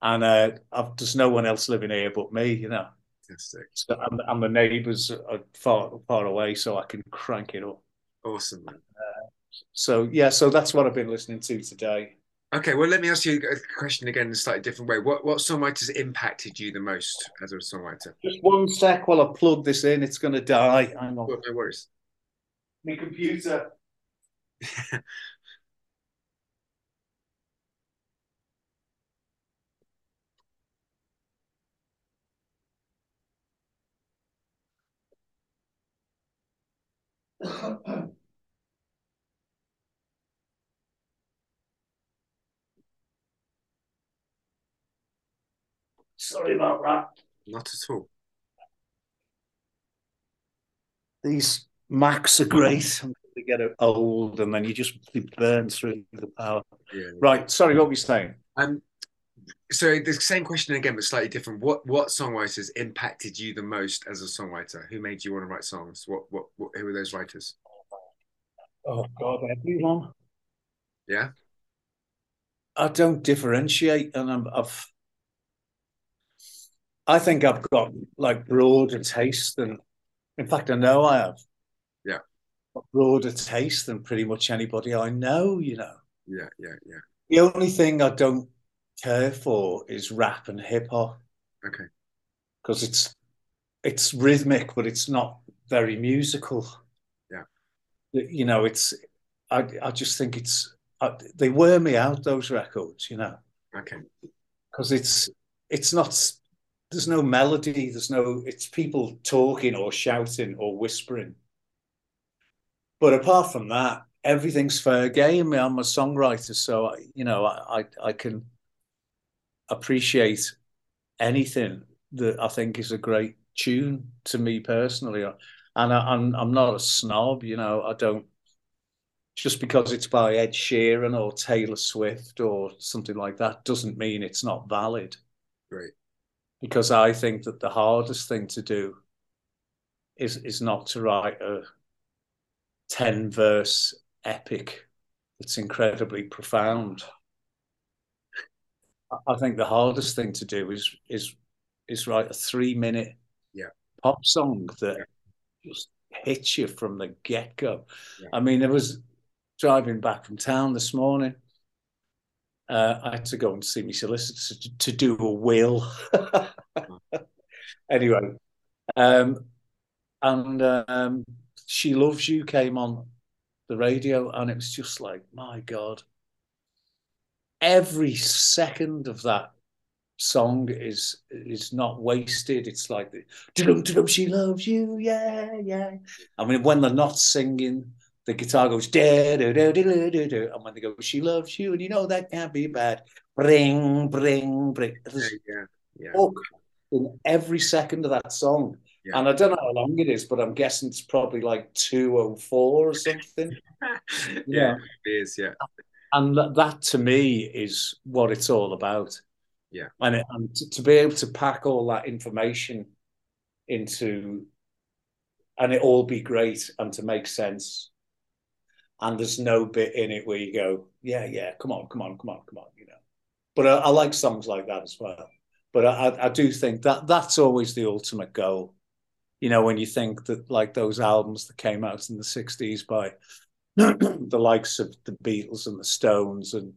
And uh, there's no one else living here but me, you know. Fantastic. So, and, and the neighbours are far far away, so I can crank it up. Awesome. Uh, so yeah, so that's what I've been listening to today. Okay, well, let me ask you a question again in a slightly different way. What what songwriters impacted you the most as a songwriter? Just one sec while I plug this in. It's going to die. Hang on. no worries. My computer. Sorry about that. Not at all. These Macs are great. They get old, and then you just burn through the power. Yeah. Right. Sorry, what were you saying? Um, so the same question again, but slightly different. What what songwriters impacted you the most as a songwriter? Who made you want to write songs? What what, what who were those writers? Oh God, everyone. Yeah. I don't differentiate, and I'm, I've I think I've got like broader taste than, in fact, I know I have. Yeah. Broader taste than pretty much anybody I know, you know. Yeah, yeah, yeah. The only thing I don't care for is rap and hip hop. Okay. Because it's it's rhythmic, but it's not very musical. Yeah. You know, it's I I just think it's I, they wear me out those records, you know. Okay. Because it's it's not there's no melody there's no it's people talking or shouting or whispering but apart from that everything's fair game i'm a songwriter so I, you know i i can appreciate anything that i think is a great tune to me personally. And I, I'm, I'm not a snob you know i don't just because it's by ed sheeran or taylor swift or something like that doesn't mean it's not valid. Great. Because I think that the hardest thing to do is is not to write a ten verse epic that's incredibly profound. I think the hardest thing to do is is is write a three minute yeah. pop song that yeah. just hits you from the get go. Yeah. I mean, I was driving back from town this morning uh, I had to go and see my solicitor to, to do a will. anyway, um, and um, She Loves You came on the radio, and it was just like, my God. Every second of that song is is not wasted. It's like the she loves you, yeah, yeah. I mean, when they're not singing, the guitar goes da da da da da da, da and when they go, she loves you, and you know that can't be bad. Bring, bring, bring. There's yeah, yeah. hook in every second of that song. Yeah. And I don't know how long it is, but I'm guessing it's probably like 204 or something. yeah, yeah, it is, yeah. And that, to me is what it's all about. Yeah. And, it, and to, to be able to pack all that information into and it all be great and to make sense and there's no bit in it where you go, yeah, yeah, come on, come on, come on, come on, you know. But I, I like songs like that as well. But I, I do think that that's always the ultimate goal. You know, when you think that like those albums that came out in the 60s by the likes of the Beatles and the Stones and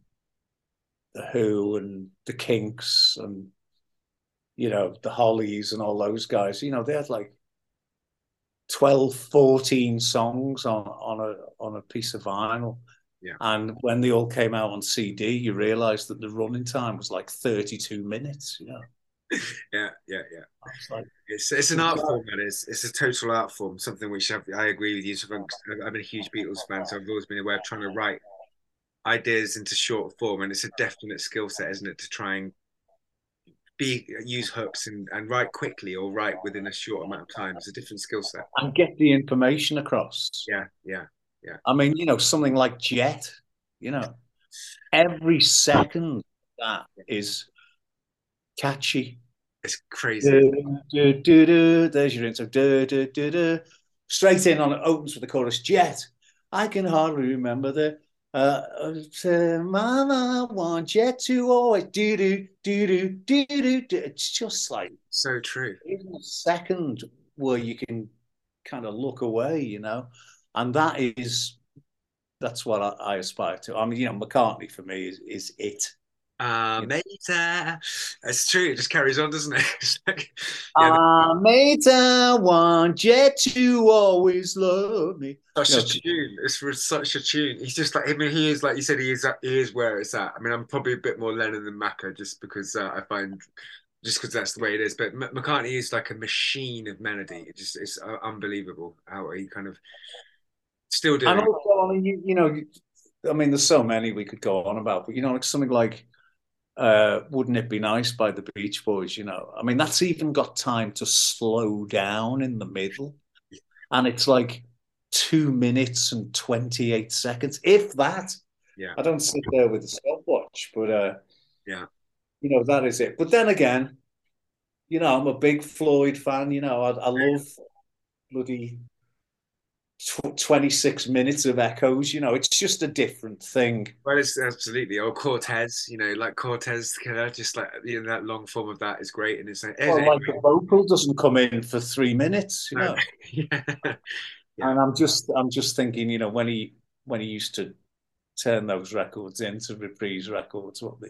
the Who and the Kinks and you know the Hollies and all those guys, you know, they had like 12, 14 songs on, on a on a piece of vinyl. Yeah. And when they all came out on CD, you realized that the running time was like 32 minutes, you know. yeah, yeah, yeah. It's it's an art form, man. It's it's a total art form. Something which I've, i agree with you. So I'm, a huge Beatles fan, so I've always been aware of trying to write ideas into short form, and it's a definite skill set, isn't it, to try and be use hooks and, and write quickly or write within a short amount of time. It's a different skill set. And get the information across. Yeah, yeah, yeah. I mean, you know, something like Jet, you know, every second that is catchy. It's crazy. Do, do, do, There's your intro. Straight in on it opens with the chorus Jet. I can hardly remember the uh, uh, Mama, want you to always do do do do do do do. It's just like so true. Even a second where you can kind of look away, you know, and that is that's what I, I aspire to. I mean, you know, McCartney for me is is it. Uh, Mater. It's true. It just carries on, doesn't it? like, yeah, uh, Mater, want you to always love me. Such a tune. It's such a tune. He's just like, I mean, he is, like you said, he is, he is where it's at. I mean, I'm probably a bit more Lennon than Macca just because uh, I find, just because that's the way it is. But M- McCartney is like a machine of melody. It just, it's uh, unbelievable how he kind of still doing. And also, I mean, you, you know, I mean, there's so many we could go on about, but you know, like something like uh, wouldn't it be nice by the Beach Boys? You know, I mean, that's even got time to slow down in the middle, and it's like two minutes and twenty eight seconds, if that. Yeah, I don't sit there with a stopwatch, but uh, yeah, you know that is it. But then again, you know, I'm a big Floyd fan. You know, I, I love bloody tw- 26 minutes of echoes. You know, it's just a different thing. Well, it's absolutely. Or Cortez, you know, like Cortez just like you know, that long form of that is great. And it's like, eh, Well, eh, like the eh. vocal doesn't come in for three minutes, you know. yeah. Yeah. And I'm just, I'm just thinking, you know, when he, when he used to turn those records into reprise records, what they,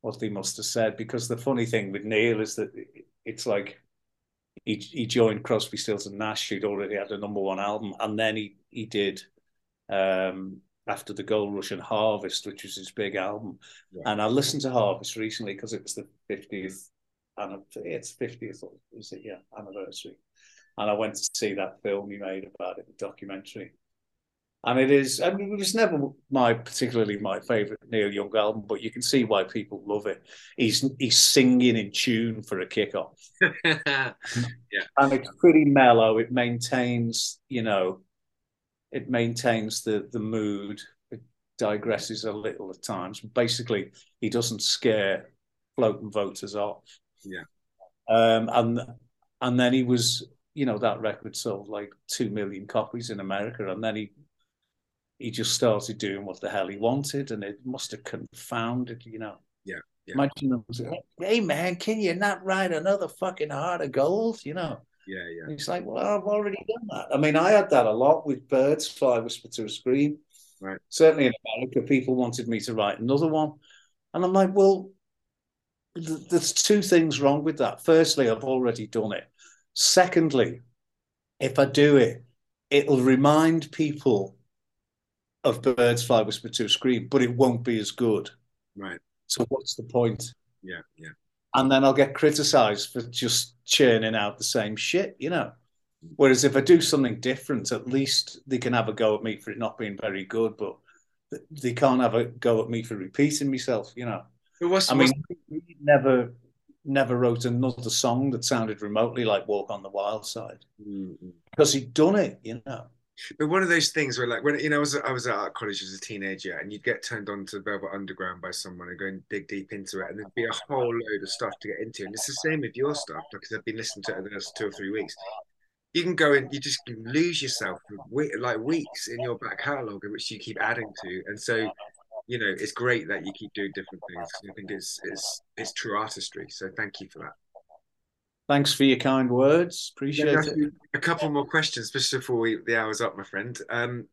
what they must have said. Because the funny thing with Neil is that it's like he he joined Crosby, Stills and Nash, who'd already had a number one album, and then he he did um, after the Gold Rush and Harvest, which was his big album. Yeah. And I listened to Harvest recently because it was the fiftieth and it's fiftieth, is it? Yeah, anniversary. And I went to see that film he made about it, the documentary. And it is, I mean, it was never my particularly my favorite Neil Young album, but you can see why people love it. He's he's singing in tune for a kickoff, yeah. and it's pretty mellow. It maintains, you know, it maintains the the mood. It digresses a little at times. Basically, he doesn't scare floating voters off. Yeah. Um, and and then he was, you know, that record sold like two million copies in America, and then he he just started doing what the hell he wanted, and it must have confounded, you know. Yeah, yeah. Imagine them saying, "Hey man, can you not write another fucking heart of gold?" You know. Yeah, yeah. And it's like, well, I've already done that. I mean, I had that a lot with Birds Fly Whisper to a Scream. Right. Certainly in America, people wanted me to write another one, and I'm like, well, th- there's two things wrong with that. Firstly, I've already done it. Secondly, if I do it, it'll remind people of Birds Fly Whisper to a Scream, but it won't be as good. Right. So what's the point? Yeah, yeah. And then I'll get criticized for just churning out the same shit, you know. Whereas if I do something different, at least they can have a go at me for it not being very good, but they can't have a go at me for repeating myself, you know. But what's, I mean, he never never wrote another song that sounded remotely like Walk on the Wild Side Mm, mm. because he'd done it, you know. But one of those things where, like, when you know, I was I was at art college as a teenager, and you'd get turned on to Velvet Underground by someone and go and dig deep into it, and there'd be a whole load of stuff to get into. And it's the same with your stuff because I've been listening to it the last two or three weeks. You can go and you just lose yourself for like weeks in your back catalogue, which you keep adding to, and so you know it's great that you keep doing different things. I think it's it's it's true artistry. So thank you for that. Thanks for your kind words. Appreciate Yeah, it. A couple more questions, just before we, the hour's up, my friend. Um,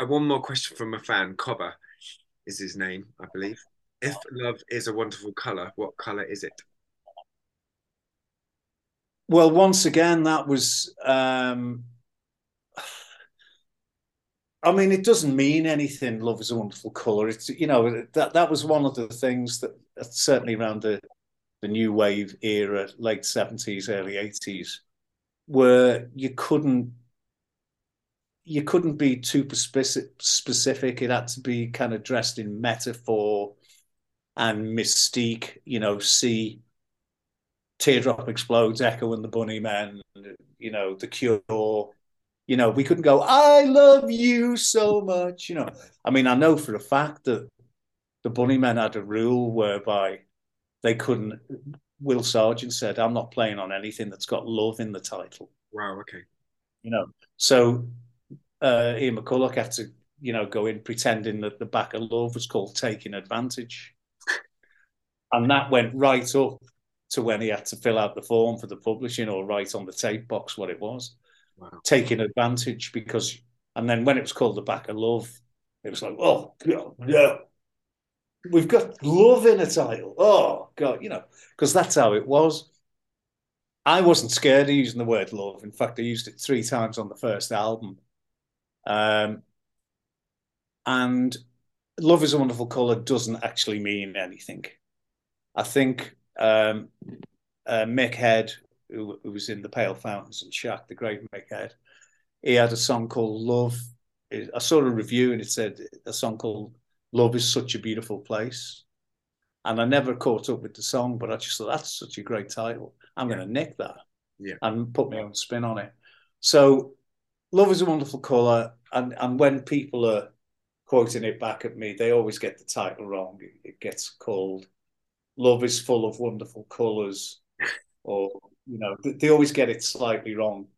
uh, one more question from a fan. Cobber is his name, I believe. If love is a wonderful color, what color is it? Well, once again, that was. Um, I mean, it doesn't mean anything. Love is a wonderful color. It's you know that that was one of the things that certainly around the the new wave era, late seventies, early eighties, where you couldn't you couldn't be too specific. It had to be kind of dressed in metaphor and mystique. You know, see Teardrop Explodes, Echo and the Bunny Bunnymen, you know, The Cure. You know, we couldn't go, I love you so much. You know, I mean, I know for a fact that the Bunny Bunnymen had a rule whereby they couldn't. Will Sergeant said, I'm not playing on anything that's got love in the title. Wow. Okay. You know, so uh, Ian McCulloch had to, you know, go in pretending that the back of love was called Taking Advantage. And that went right up to when he had to fill out the form for the publishing or write on the tape box what it was, Wow. taking advantage because, and then when it was called the back of love, it was like, oh no, we've got love in a title. Oh god, you know, because that's how it was. I wasn't scared of using the word love. In fact, I used it three times on the first album. Um, and love is a wonderful color doesn't actually mean anything. I think um, uh, Mick Head, who, who, was in the Pale Fountains and Shack, the great Mick Head, he had a song called Love. I saw a review and it said a song called Love is Such a Beautiful Place. And I never caught up with the song, but I just thought that's such a great title. I'm Yeah. going to nick that Yeah. and put my own spin on it. So, love is a wonderful color, and and when people are quoting it back at me, they always get the title wrong. It, it gets called "Love is full of wonderful colors," or you know, they, they always get it slightly wrong.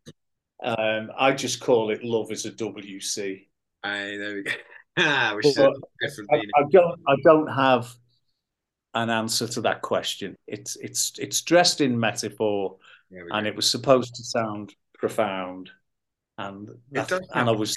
Um, I just call it "Love is a WC." Aye, there we go. Ah, we should have different I, meaning. I don't. I don't have an answer to that question. It's it's it's dressed in metaphor, and go. it was supposed to sound profound, and that, and sound I was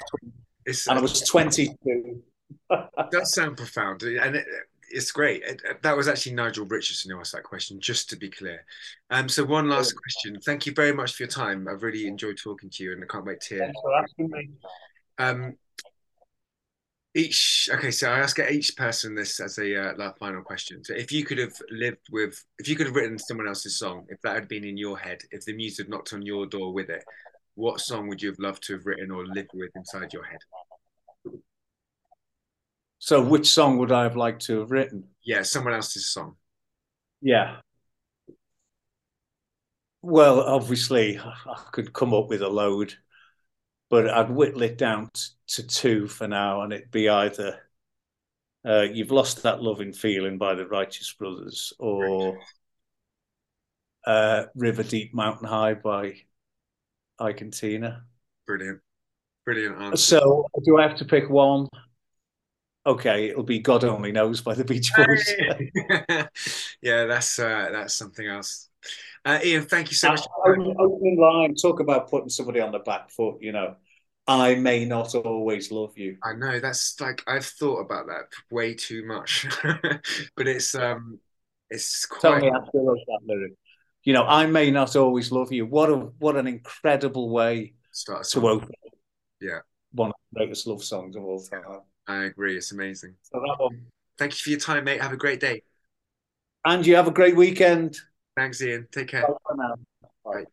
and I was twenty two. it does sound profound, and it, it's great. It- that was actually Nigel Richardson who asked that question, just to be clear. Um, so one last question. Thank you very much for your time. I've really enjoyed talking to you, and I can't wait to hear. Thanks for asking me. Um, each okay, so I ask each person this as a uh, like, final question. So if you could have lived with, if you could have written someone else's song, if that had been in your head, if the muse had knocked on your door with it, what song would you have loved to have written or lived with inside your head? So, which song would I have liked to have written? Yeah, someone else's song. Yeah. Well, obviously, I could come up with a load, but I'd whittle it down to two for now, and it'd be either uh, "You've Lost That Loving Feeling" by the Righteous Brothers or uh, "River Deep Mountain High" by and Brilliant, brilliant answer. So, do I have to pick one? Okay, it'll be "God Only Knows" by the Beach Boys. yeah, that's uh, that's something else. Uh, Ian, thank you so much. Opening line, talk about putting somebody on the back foot. You know, I may not always love you. I know that's like I've thought about that way too much, but it's um, it's Tell me after that lyric. You know, I may not always love you. What a what an incredible way start to open. Yeah. one of the greatest love songs of all time. I agree, it's amazing. So that one. Thank you for your time, mate. Have a great day. And you have a great weekend. Thanks, Ian. Take care. Bye.